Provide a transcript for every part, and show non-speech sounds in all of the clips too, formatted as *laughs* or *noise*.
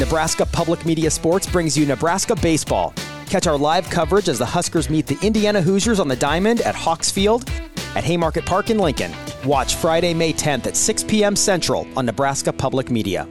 Nebraska Public Media Sports brings you Nebraska Baseball. Catch our live coverage as the Huskers meet the Indiana Hoosiers on the Diamond at Hawks Field at Haymarket Park in Lincoln. Watch Friday, May 10th at 6 p.m. Central on Nebraska Public Media.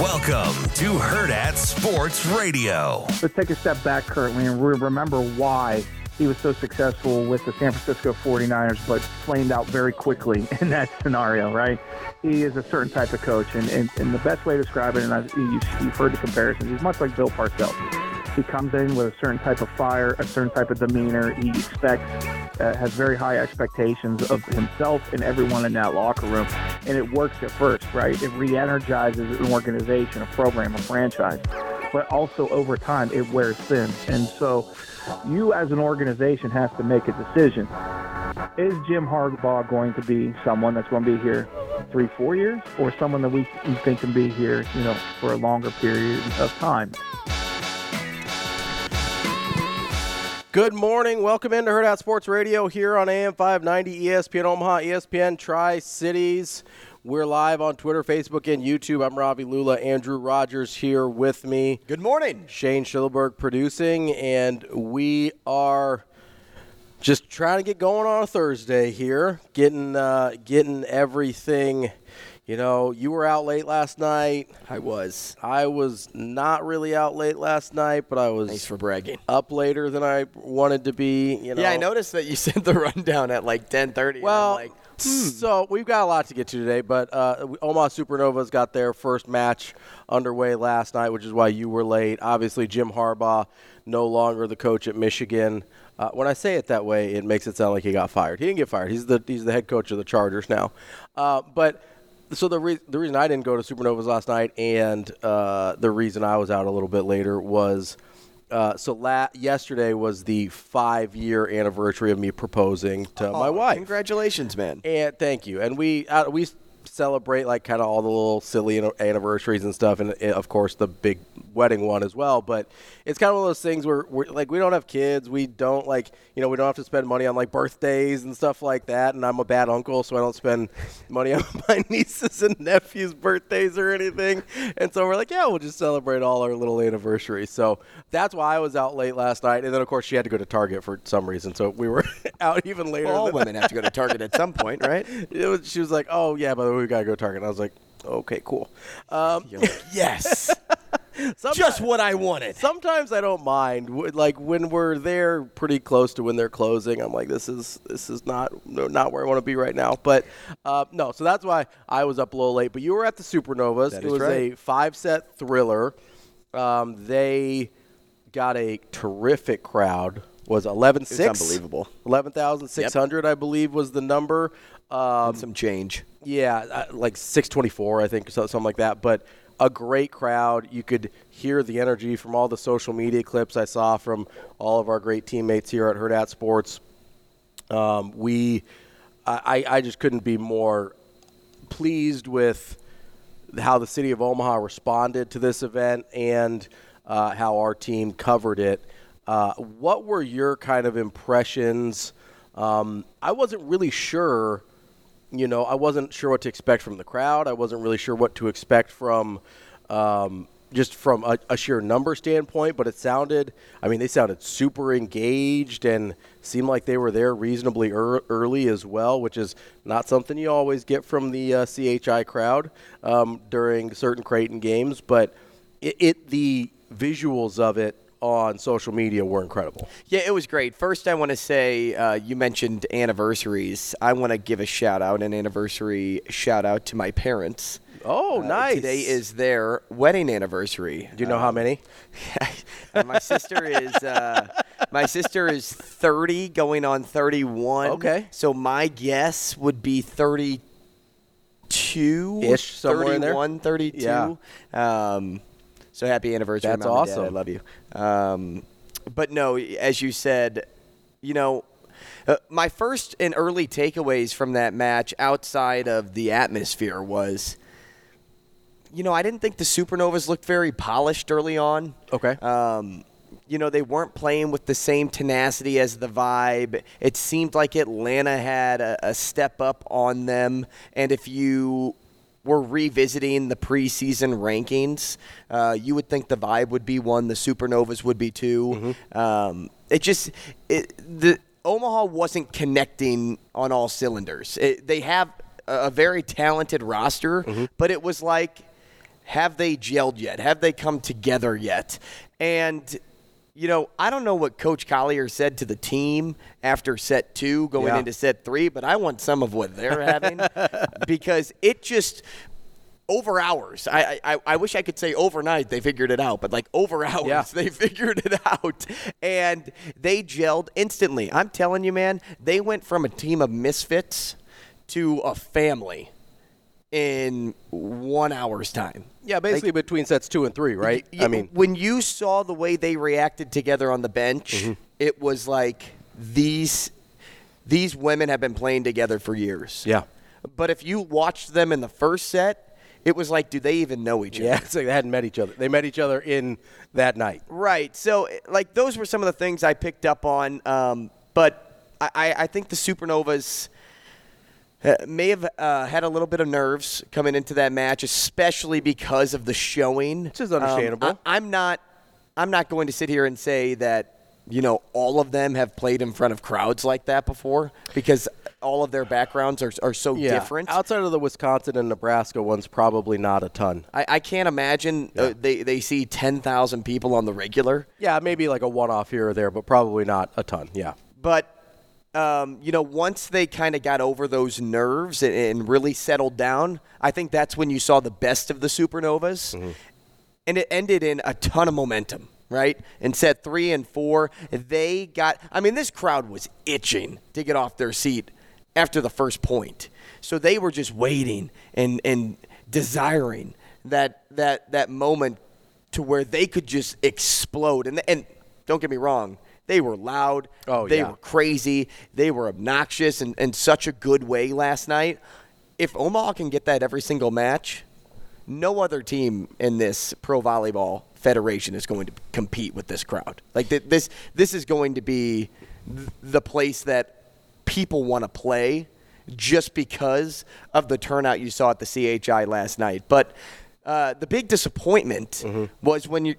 Welcome to Hurrdat Sports Radio. Let's take a step back currently and re- remember why he was so successful with the San Francisco 49ers, but flamed out very quickly *laughs* in that scenario, right? He is a certain type of coach, and, and, and the best way to describe it, and I've, you've, you've heard the comparisons, he's much like Bill Parcells. He comes in with a certain type of fire, a certain type of demeanor. He expects, uh, has very high expectations of himself and everyone in that locker room. And it works at first, right? It re energizes an organization, a program, a franchise. But also over time, it wears thin. And so you as an organization have to make a decision. Is Jim Harbaugh going to be someone that's going to be here three, four years, or someone that we, we think can be here, you know, for a longer period of time? Good morning. Welcome into Hurrdat Sports Radio here on AM 590 ESPN Omaha, ESPN Tri Cities. We're live on Twitter, Facebook, and YouTube. I'm Ravi Lulla. Andrew Rogers here with me. Good morning. Shane Schillerberg producing, and we are just trying to get going on a Thursday here, getting uh, getting everything. You know, you were out late last night. I was. I was not really out late last night, but I was Thanks for bragging. up later than I wanted to be. You know, Yeah, I noticed that you *laughs* sent the rundown at like 10:30. Well, like, so we've got a lot to get to today, but uh, Omaha Supernovas got their first match underway last night, which is why you were late. Obviously, Jim Harbaugh no longer the coach at Michigan. Uh, when I say it that way, it makes it sound like he got fired. He didn't get fired. He's the he's the head coach of the Chargers now. Uh, but so the re- the reason I didn't go to Supernovas last night, and uh, the reason I was out a little bit later was. Uh, so la- yesterday was the five year anniversary of me proposing to my oh, wife. Congratulations, man. And thank you. And we uh, we celebrate like kind of all the little silly anniversaries and stuff, and uh, of course the big wedding one as well. But it's kind of one of those things where we're like we don't have kids, we don't like you know we don't have to spend money on like birthdays and stuff like that. And I'm a bad uncle, so I don't spend money on *laughs* my nieces and nephews' birthdays or anything. And so we're like, yeah, we'll just celebrate all our little anniversaries. So that's why I was out late last night. And then of course she had to go to Target for some reason, so we were *laughs* out even later. Well, all women have to go to Target at some point, right? *laughs* it was, she was like, "Oh yeah, by the way, we gotta go Target." And I was like, "Okay, cool." Um, *laughs* yes, just what I wanted. sometimes I don't mind. Like when we're there, pretty close to when they're closing, I'm like, "This is this is not not where I want to be right now." But uh, no, so that's why I was up a little late. But you were at the Supernovas. That it was right. a five set thriller. Um, they got a terrific crowd. Was eleven six unbelievable. Eleven thousand six hundred, I believe, was the number. Um, Some change. yeah, uh, like 624, I think, so, something like that. But a great crowd. You could hear the energy from all the social media clips I saw from all of our great teammates here at Hurrdat Sports. Um, we, I, I just couldn't be more pleased with how the city of Omaha responded to this event and uh, how our team covered it. Uh, what were your kind of impressions? Um, I wasn't really sure. You know, I wasn't sure what to expect from the crowd. I wasn't really sure what to expect from um, just from a, a sheer number standpoint. But it sounded, I mean, they sounded super engaged and seemed like they were there reasonably ear early as well, which is not something you always get from the uh, CHI crowd um, during certain Creighton games. But it, it the visuals of it on social media were incredible. Yeah, it was great. First, I want to say uh, you mentioned anniversaries. I want to give a shout out, an anniversary shout out to my parents. Oh, Uh, nice. Today is their wedding anniversary. Do you know how many? *laughs* Uh, my sister is uh, my sister is 30 going on 31 Okay. so my guess would be 32 Ish, somewhere in there. 31 32 Yeah. um, so happy anniversary That's Mom Dad. awesome. i love you um, but no as you said you know uh, my first and early takeaways from that match outside of the atmosphere was you know, I didn't think the Supernovas looked very polished early on. Okay. Um, you know, they weren't playing with the same tenacity as the vibe. It seemed like Atlanta had a, a step up on them. And if you were revisiting the preseason rankings, uh, you would think the vibe would be one, the Supernovas would be 2 Um, it just it, the Omaha wasn't connecting on all cylinders. It, they have a, a very talented roster, but it was like, have they gelled yet? Have they come together yet? And you know, I don't know what Coach Collier said to the team after set two going Yeah. into set three, but I want some of what they're having *laughs* because it just over hours. I, I I wish I could say overnight they figured it out, but like over *laughs* hours Yeah. they figured it out and they gelled instantly. I'm telling you, man, they went from a team of misfits to a family in one hour's time. Yeah, basically between sets two and three, right? Y- I mean, when you saw the way they reacted together on the bench, Mm-hmm. it was like these these women have been playing together for years. yeah. But if you watched them in the first set, it was like, do they even know each other? Yeah, it's like they hadn't met each other. They met each other in that night. Right. So, like, those were some of the things I picked up on. Um, but I, I I think the Supernovas may have uh, had a little bit of nerves coming into that match, especially because of the showing. Which is understandable. Um, I, I'm not. I'm not going to sit here and say that you know all of them have played in front of crowds like that before because all of their backgrounds are, are so Yeah. different. Outside of the Wisconsin and Nebraska ones, probably not a ton. I, I can't imagine uh, they, they see 10,000 people on the regular. Yeah, maybe like a one-off here or there, but probably not a ton. Yeah. But um, you know, once they kind of got over those nerves and, and really settled down, I think that's when you saw the best of the Supernovas, and it ended in a ton of momentum. Right And set three and four, they got. I mean, this crowd was itching to get off their seat after the first point, so they were just waiting and and desiring that that that moment to where they could just explode. And and don't get me wrong, they were loud. Oh, they yeah. were crazy. They were obnoxious in, in such a good way last night. If Omaha can get that every single match, no other team in this pro volleyball federation is going to compete with this crowd. Like th- this, this is going to be th- the place that people want to play just because of the turnout you saw at the CHI last night. But uh, the big disappointment was when you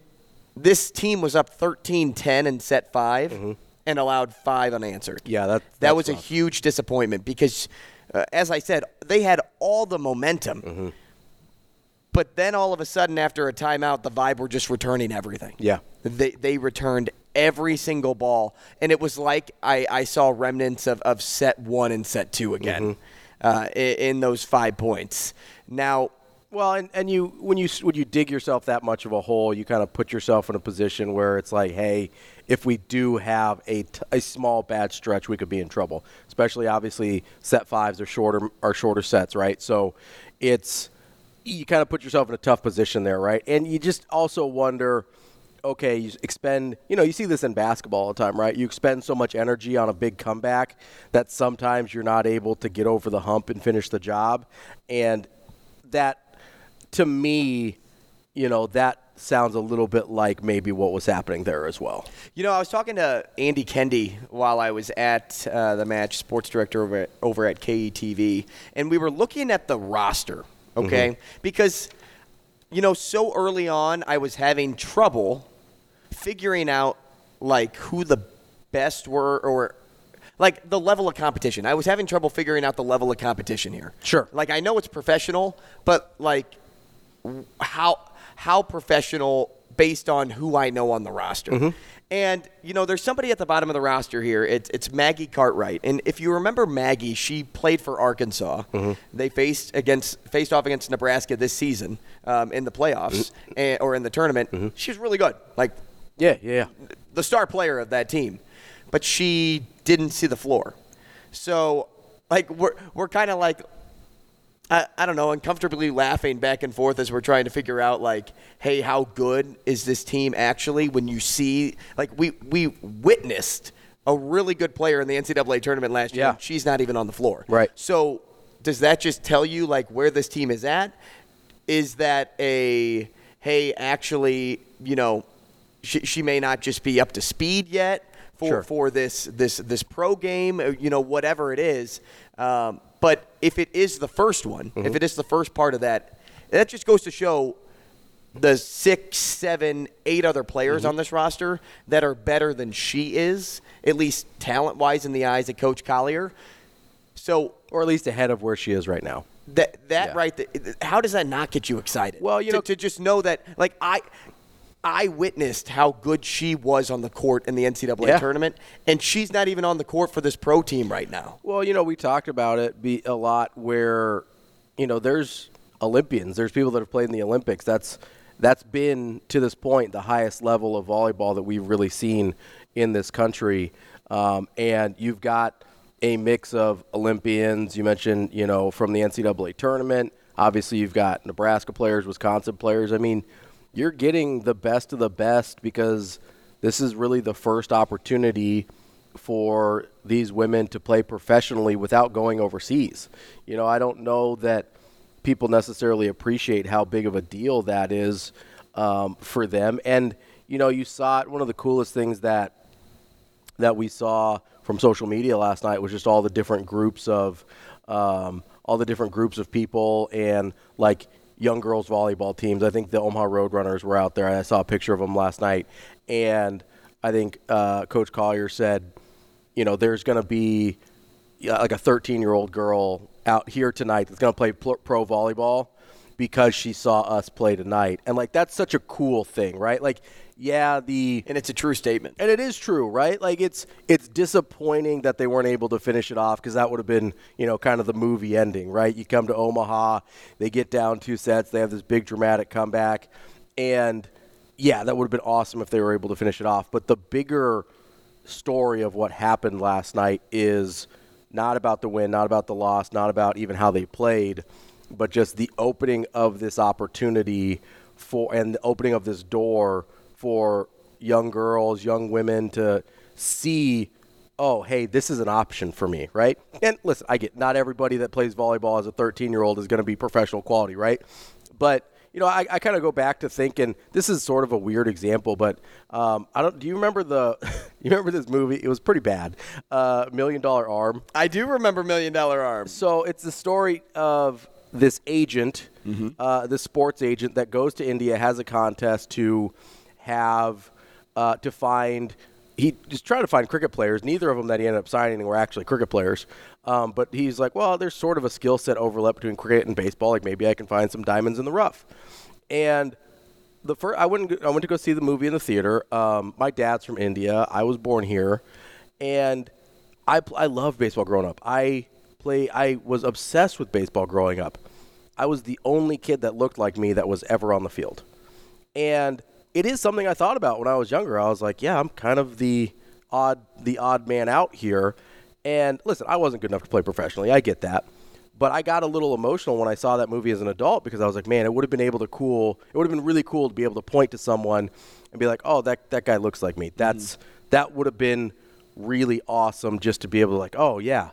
this team was up 13-10 in set 5 and allowed 5 unanswered. Yeah, that- that was a huge disappointment because uh, as I said, they had all the momentum. Mm-hmm. But then all of a sudden, after a timeout, the vibe were just returning everything. Yeah. They, they returned every single ball. And it was like I, I saw remnants of, of set one and set two again Mm-hmm. uh, in, in those five points. Now, Well, and, and you when you when you dig yourself that much of a hole, you kind of put yourself in a position where it's like, hey, if we do have a, t- a small bad stretch, we could be in trouble. Especially obviously set fives are shorter are shorter sets, right? So it's you kind of put yourself in a tough position there, right? And you just also wonder. Okay, you expend, you know, you see this in basketball all the time, right? You expend so much energy on a big comeback that sometimes you're not able to get over the hump and finish the job. And that to me, you know, that sounds a little bit like maybe what was happening there as well. You know, I was talking to Andy Kendeigh while I was at uh, the match, sports director over at, over at KETV, and we were looking at the roster, okay? Because, you know, so early on, I was having trouble figuring out, like, who the best were or. Like the level of competition. I was having trouble figuring out the level of competition here. Sure. Like I know it's professional, but like how how professional based on who I know on the roster. Mm-hmm. And you know, there's somebody at the bottom of the roster here. It's it's Maggie Cartwright, and if you remember Maggie, she played for Arkansas. Mm-hmm. They faced against faced off against Nebraska this season um, in the playoffs mm-hmm. and, or in the tournament. She was really good, like Yeah, yeah. the star player of that team, but she didn't see the floor. So, like, we're, we're kind of like, I, I don't know, uncomfortably laughing back and forth as we're trying to figure out, like, hey, how good is this team actually when you see, like, we, we witnessed a really good player in the NCAA tournament last year. Yeah. and She's not even on the floor. Right. So, does that just tell you, like, where this team is at? Is that a, hey, actually, you know, she, she may not just be up to speed yet for, Sure. for this this this pro game, you know, whatever it is. Um, but if it is the first one, Mm-hmm. if it is the first part of that, that just goes to show the six, seven, eight other players Mm-hmm. on this roster that are better than she is, at least talent wise in the eyes of Coach Collier. So or at least ahead of where she is right now. that that Yeah. right how does that not get you excited? Well, you to, know- to just know that like I I witnessed how good she was on the court in the NCAA Yeah. tournament, and she's not even on the court for this pro team right now. Well, you know, we talked about it be a lot where, you know, there's Olympians, there's people that have played in the Olympics. That's that's been to this point the highest level of volleyball that we've really seen in this country. Um, and you've got a mix of Olympians. You mentioned, you know, from the NCAA tournament. Obviously, you've got Nebraska players, Wisconsin players. I mean, you're getting the best of the best because this is really the first opportunity for these women to play professionally without going overseas. You know, I don't know that people necessarily appreciate how big of a deal that is um, for them. And you know, you saw it. One of the coolest things that that we saw from social media last night was just all the different groups of um, all the different groups of people and like young girls volleyball teams. I think the Omaha Roadrunners were out there. I saw a picture of them last night, and I think uh, Coach Collier said, you know, there's going to be like a 13 year old girl out here tonight that's going to play pro volleyball because she saw us play tonight, and like that's such a cool thing, right? Like, yeah, the And it's a true statement. and it is true, right? Like it's it's disappointing that they weren't able to finish it off because that would have been, you know, kind of the movie ending, right? You come to Omaha, they get down two sets, they have this big dramatic comeback, and yeah, that would have been awesome if they were able to finish it off. But the bigger story of what happened last night is not about the win, not about the loss, not about even how they played, but just the opening of this opportunity for and the opening of this door for young girls, young women to see oh, hey, this is an option for me, right? And listen, I get not everybody that plays volleyball as a 13 year old is going to be professional quality, right? But you know, I, I kind of go back to thinking this is sort of a weird example, but um, I don't. Do you remember the? *laughs* you remember this movie? It was pretty bad. Uh, Million Dollar Arm. I do remember Million Dollar Arm. So it's the story of this agent, uh, this sports agent that goes to India, has a contest to have uh, to find. He just trying to find cricket players. Neither of them that he ended up signing were actually cricket players. Um, but he's like, well, there's sort of a skill set overlap between cricket and baseball. Like maybe I can find some diamonds in the rough. And the first, I went, I went to go see the movie in the theater. Um, my dad's from India. I was born here, and I I love baseball growing up. I play. I was obsessed with baseball growing up. I was the only kid that looked like me that was ever on the field, and it is something I thought about when I was younger. I was like, yeah, I'm kind of the odd the odd man out here. And listen, I wasn't good enough to play professionally. I get that. But I got a little emotional when I saw that movie as an adult because I was like, man, it would have been able to cool. It would have been really cool to be able to point to someone and be like, oh, that that guy looks like me. That's mm-hmm. that would have been really awesome just to be able to like, oh yeah,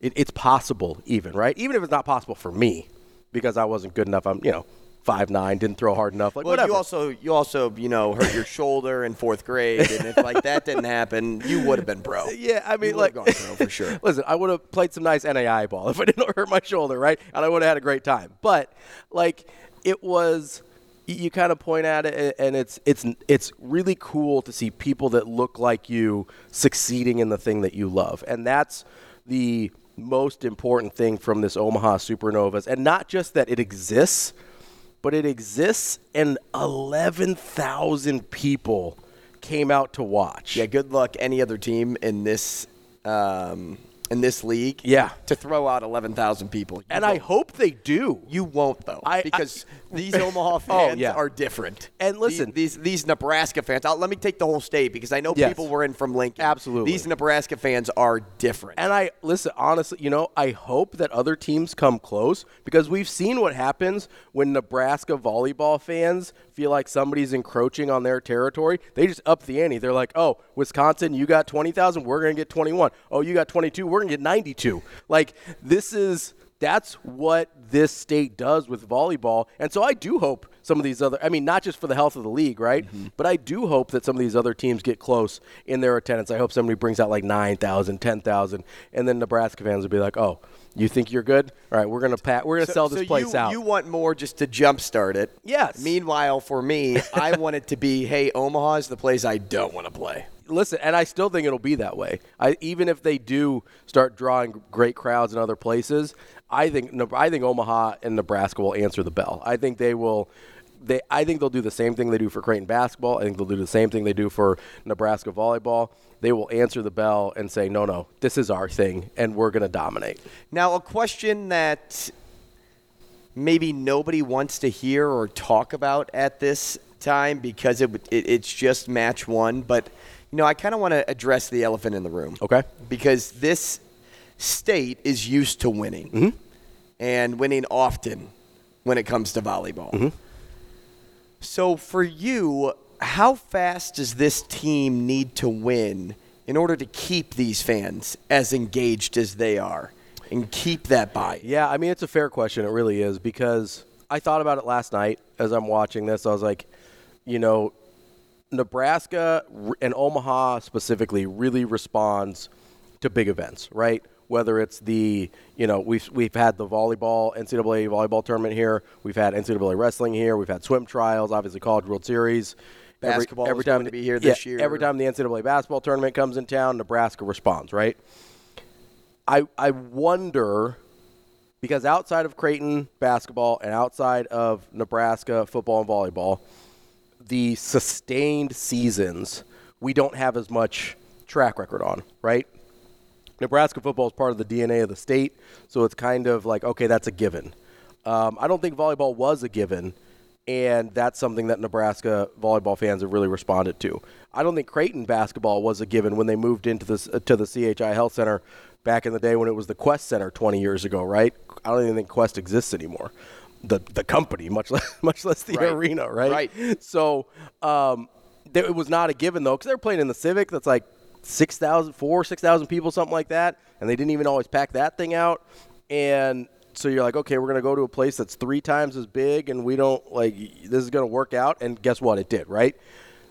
it, it's possible even right, even if it's not possible for me because I wasn't good enough. I'm you know five nine, didn't throw hard enough. Like Well, whatever. you also you also you know hurt your shoulder in fourth grade, and if like that didn't happen, you would have been pro. *laughs* Yeah, I mean, You like, gone pro for sure. *laughs* listen, I would have played some nice NAI ball *laughs* if I didn't hurt my shoulder, right? And I would have had a great time. But like, it was, you, you kind of point at it, and it's it's it's really cool to see people that look like you succeeding in the thing that you love, and that's the most important thing from this Omaha Supernovas, and not just that it exists, but it exists, and eleven thousand people came out to watch. Yeah, good luck any other team in this um, in this league. Yeah. to throw out eleven thousand people, You and I won't. hope they do. you won't though, I- I- because *laughs* these Omaha *laughs* oh, fans yeah. are different. And listen- these these, these Nebraska fans. I'll, let me take the whole state because I know Yes. people were in from Lincoln. Absolutely. these Nebraska fans are different. And I listen honestly, you know, I hope that other teams come close because we've seen what happens when Nebraska volleyball fans feel like somebody's encroaching on their territory. They just up the ante. They're like, "Oh, Wisconsin, you got 20,000, we're going to get 21. Oh, you got 22, we're going to get 92." Like this is that's what this state does with volleyball. And so I do hope some of these other. I mean, not just for the health of the league, right? Mm-hmm. But I do hope that some of these other teams get close in their attendance. I hope somebody brings out like 9,000, 10,000, and then Nebraska fans will be like, "Oh, you think you're good? All right, we're gonna pat. We're gonna sell this so place you, out." You want more just to jumpstart it. Yes. Meanwhile, for me, *laughs* I want it to be, hey, Omaha is the place I don't want to play. listen, and I still think it'll be that way. I, even if they do start drawing great crowds in other places, I think I think Omaha and Nebraska will answer the bell. I think they will. They, I think they'll do the same thing they do for Creighton basketball. I think they'll do the same thing they do for Nebraska volleyball. They will answer the bell and say, "No, no, this is our thing, and we're going to dominate." Now, a question that maybe nobody wants to hear or talk about at this time because it, it it's just match one, but you know, I kind of want to address the elephant in the room. Okay. Because this state is used to winning mm-hmm. and winning often when it comes to volleyball. Mm-hmm. So for you, how fast does this team need to win in order to keep these fans as engaged as they are and keep that buy? Yeah, I mean it's a fair question. It really is because I thought about it last night as I'm watching this. I was like, you know, Nebraska and Omaha specifically really responds to big events, right? Whether it's the, you know, we've we've had the volleyball NCAA volleyball tournament here, we've had NCAA wrestling here, we've had swim trials, obviously College World Series. Basketball is going to be here this yeah, year. Every time the NCAA basketball tournament comes in town, Nebraska responds, right? I I wonder because outside of Creighton basketball and outside of Nebraska football and volleyball, the sustained seasons we don't have as much track record on, right? Nebraska football is part of the DNA of the state, so it's kind of like okay, that's a given. Um, I don't think volleyball was a given, and that's something that Nebraska volleyball fans have really responded to. I don't think Creighton basketball was a given when they moved into this uh, to the CHI Health Center back in the day when it was the Quest Center 20 years ago, right? I don't even think Quest exists anymore. The the company, much less *laughs* much less the Right. arena, right? Right. So um, there, it was not a given though, because they're playing in the Civic. That's like 6,000, 4, 6,000 people, something like that, and they didn't even always pack that thing out. And so you're like, okay, we're to go to a place that's three times as big, and we don't like this is to work out. And guess what? It did, right?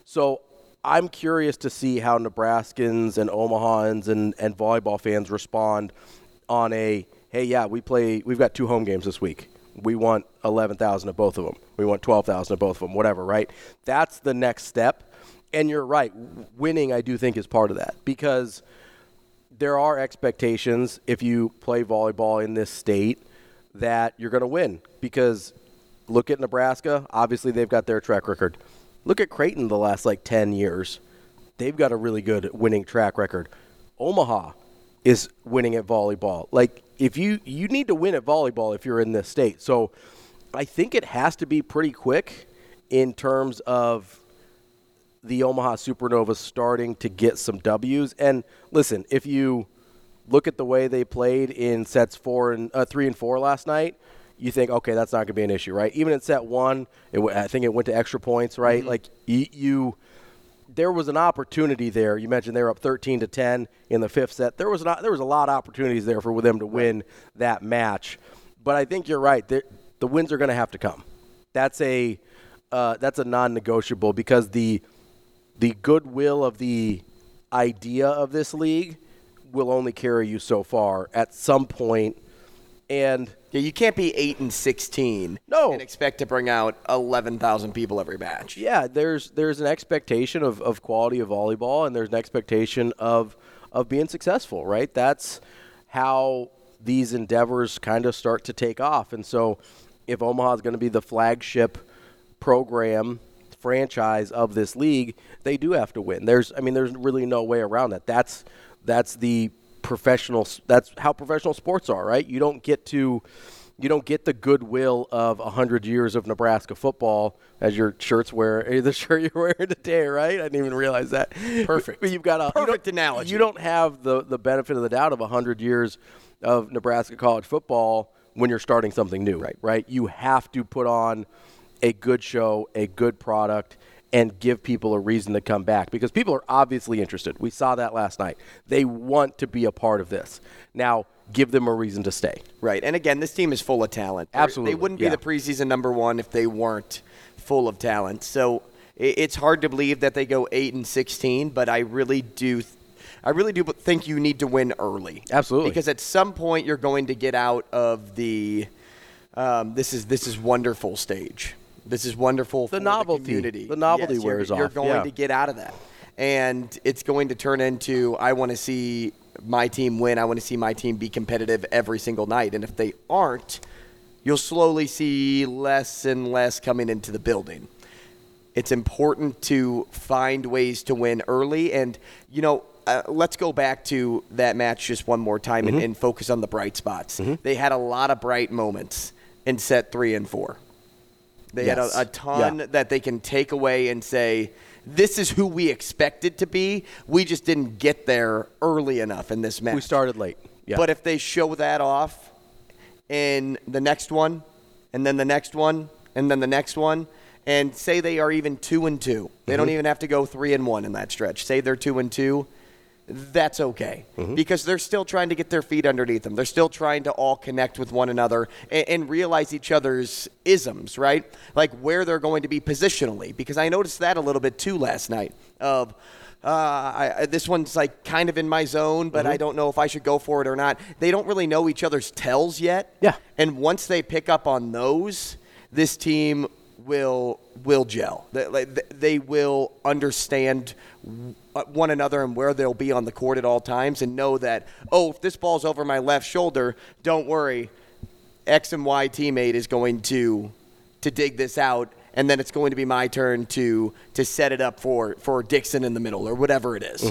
So I'm curious to see how Nebraskans and Omahans and, and volleyball fans respond on a hey, yeah, we play. We've got two home games this week. We want eleven thousand of both of them. We want twelve thousand of both of them. Whatever, right? That's the next step. And you're right. Winning, I do think, is part of that because there are expectations if you play volleyball in this state that you're going to win because look at Nebraska. Obviously, they've got their track record. Look at Creighton the last like 10 years. They've got a really good winning track record. Omaha is winning at volleyball. Like if you you need to win at volleyball if you're in this state. So I think it has to be pretty quick in terms of the Omaha Supernovas starting to get some W's. And listen, if you look at the way they played in sets four and uh, three and four last night, you think, okay, that's not going to be an issue, right? Even in set one, it, w- I think it went to extra points, right? Like you, you, there was an opportunity there. You mentioned they were up 13 to 10 in the fifth set. There was an, there was a lot of opportunities there for them to win that match. But I think you're right. The, the wins are going to have to come. That's a uh, that's a non-negotiable because the the goodwill of the idea of this league will only carry you so far at some point and Yeah, you can't be eight and sixteen. No. and expect to bring out eleven thousand people every match. yeah there's there's an expectation of, of quality of volleyball and there's an expectation of of being successful right that's how these endeavors kind of start to take off and so if omaha is going to be the flagship program franchise of this league they do have to win there's i mean there's really no way around that that's that's the professional that's how professional sports are right you don't get to you don't get the goodwill of 100 years of Nebraska football as your shirts wear eh, the *laughs* shirt you're wearing today, right? I didn't even realize that. Perfect. But *laughs* you've got a you Perfect don't- analogy. You don't have the the benefit of the doubt of 100 years of Nebraska college football when you're starting something new, right? Right? You have to put on a good show, a good product, and give people a reason to come back because people are obviously interested. We saw that last night. They want to be a part of this. Now, give them a reason to stay. Right. And again, this team is full of talent. Absolutely, They wouldn't be yeah. the preseason number one if they weren't full of talent. So it's hard to believe that they go 8 and 16, but I really do. th- I really do think you need to win early. Absolutely. Because at some point you're going to get out of the um, this is this is wonderful stage. This is wonderful The for novelty. the. The novelty Yes, you're- wears You're going yeah. to get out of that. And it's going to turn into I want to see my team win. I want to see my team be competitive every single night. And if they aren't, you'll slowly see less and less coming into the building. It's important to find ways to win early. And, you know, uh, let's go back to that match just one more time and, and focus on the bright spots. They had a lot of bright moments in set three and four. They Yes. had a, a ton Yeah. that they can take away and say, this is who we expected to be. We just didn't get there early enough in this match. We started late. Yeah. But if they show that off in the next one, and then the next one, and then the next one, and say they are even two and two, they Mm-hmm. don't even have to go three and one in that stretch. Say they're two and two, that's okay Mm-hmm. because they're still trying to get their feet underneath them. They're still trying to all connect with one another and, and realize each other's isms, right? Like where they're going to be positionally. Because I noticed that a little bit too last night. Of uh, I, I- this one's like kind of in my zone, but Mm-hmm. I don't know if I should go for it or not. They don't really know each other's tells yet. Yeah. And once they pick up on those, this team will will gel. They, they will understand one another and where they'll be on the court at all times, and know that oh, if this ball's over my left shoulder, don't worry, X and Y teammate is going to to dig this out. And then it's going to be my turn to to set it up for, for Dixon in the middle or whatever it is.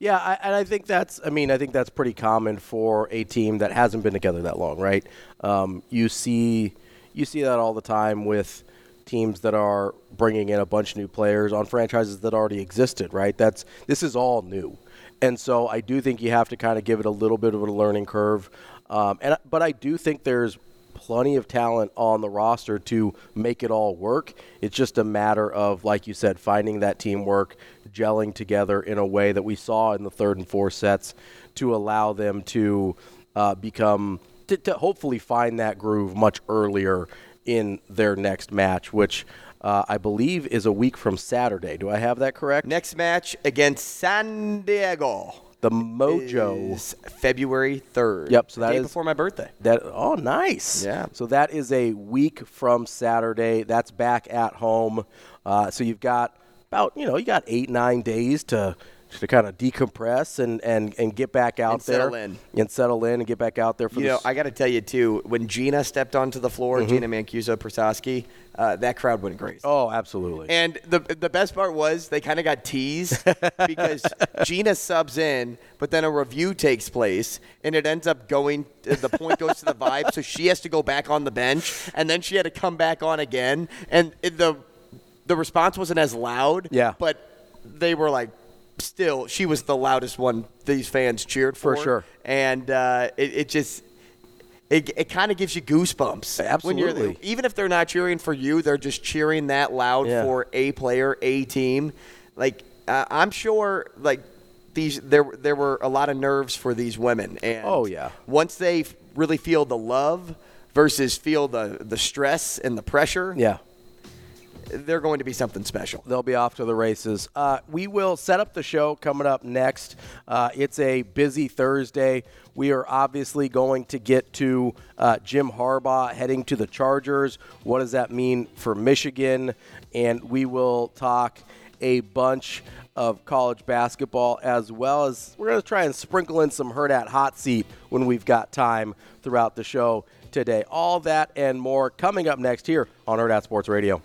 Yeah, I, and I think that's. I mean, I think that's pretty common for a team that hasn't been together that long, right? Um, you see, you see that all the time with teams that are bringing in a bunch of new players on franchises that already existed, right? That's this is all new, and so I do think you have to kind of give it a little bit of a learning curve. Um, and but I do think there's plenty of talent on the roster to make it all work. It's just a matter of, like you said, finding that teamwork, gelling together in a way that we saw in the third and fourth sets to allow them to uh, become, to, to hopefully find that groove much earlier in their next match, which uh, I believe is a week from Saturday. Do I have that correct? Next match against San Diego. the Mojo. is February 3rd. Yep, so that day is- before my birthday. That oh nice. Yeah. So that is a week from Saturday. That's back at home. Uh, so you've got about you know you got eight nine days to to kind of decompress and, and, and get back out And there settle in. and settle in and get back out there for You the know, I got to tell you too. When Gina stepped onto the floor, Mm-hmm. Gina Mancuso Prososki, uh, that crowd went crazy. oh absolutely And the the best part was they kind of got teased *laughs* because Gina subs in, but then a review takes place, and it ends up going. The point goes to the vibe, so she has to go back on the bench, and then she had to come back on again, and the the response wasn't as loud. Yeah. but they were like. Still, she was the loudest one these fans cheered for. For sure. And uh, it, it just it, it kind of gives you goosebumps. Absolutely. even if they're not cheering for you, they're just cheering that loud Yeah. for a player, a team. Like uh, I'm sure, like these there there were a lot of nerves for these women. And Oh, yeah. once they really feel the love versus feel the the stress and the pressure, yeah they're going to be something special. they'll be off to the races. Uh, we will set up the show coming up next. Uh, it's a busy Thursday. We are obviously going to get to uh, Jim Harbaugh heading to the Chargers. What does that mean for Michigan? And we will talk a bunch of college basketball as well as we're going to try and sprinkle in some Hurrdat Hot Seat when we've got time throughout the show today. All that and more coming up next here on Hurrdat Sports Radio.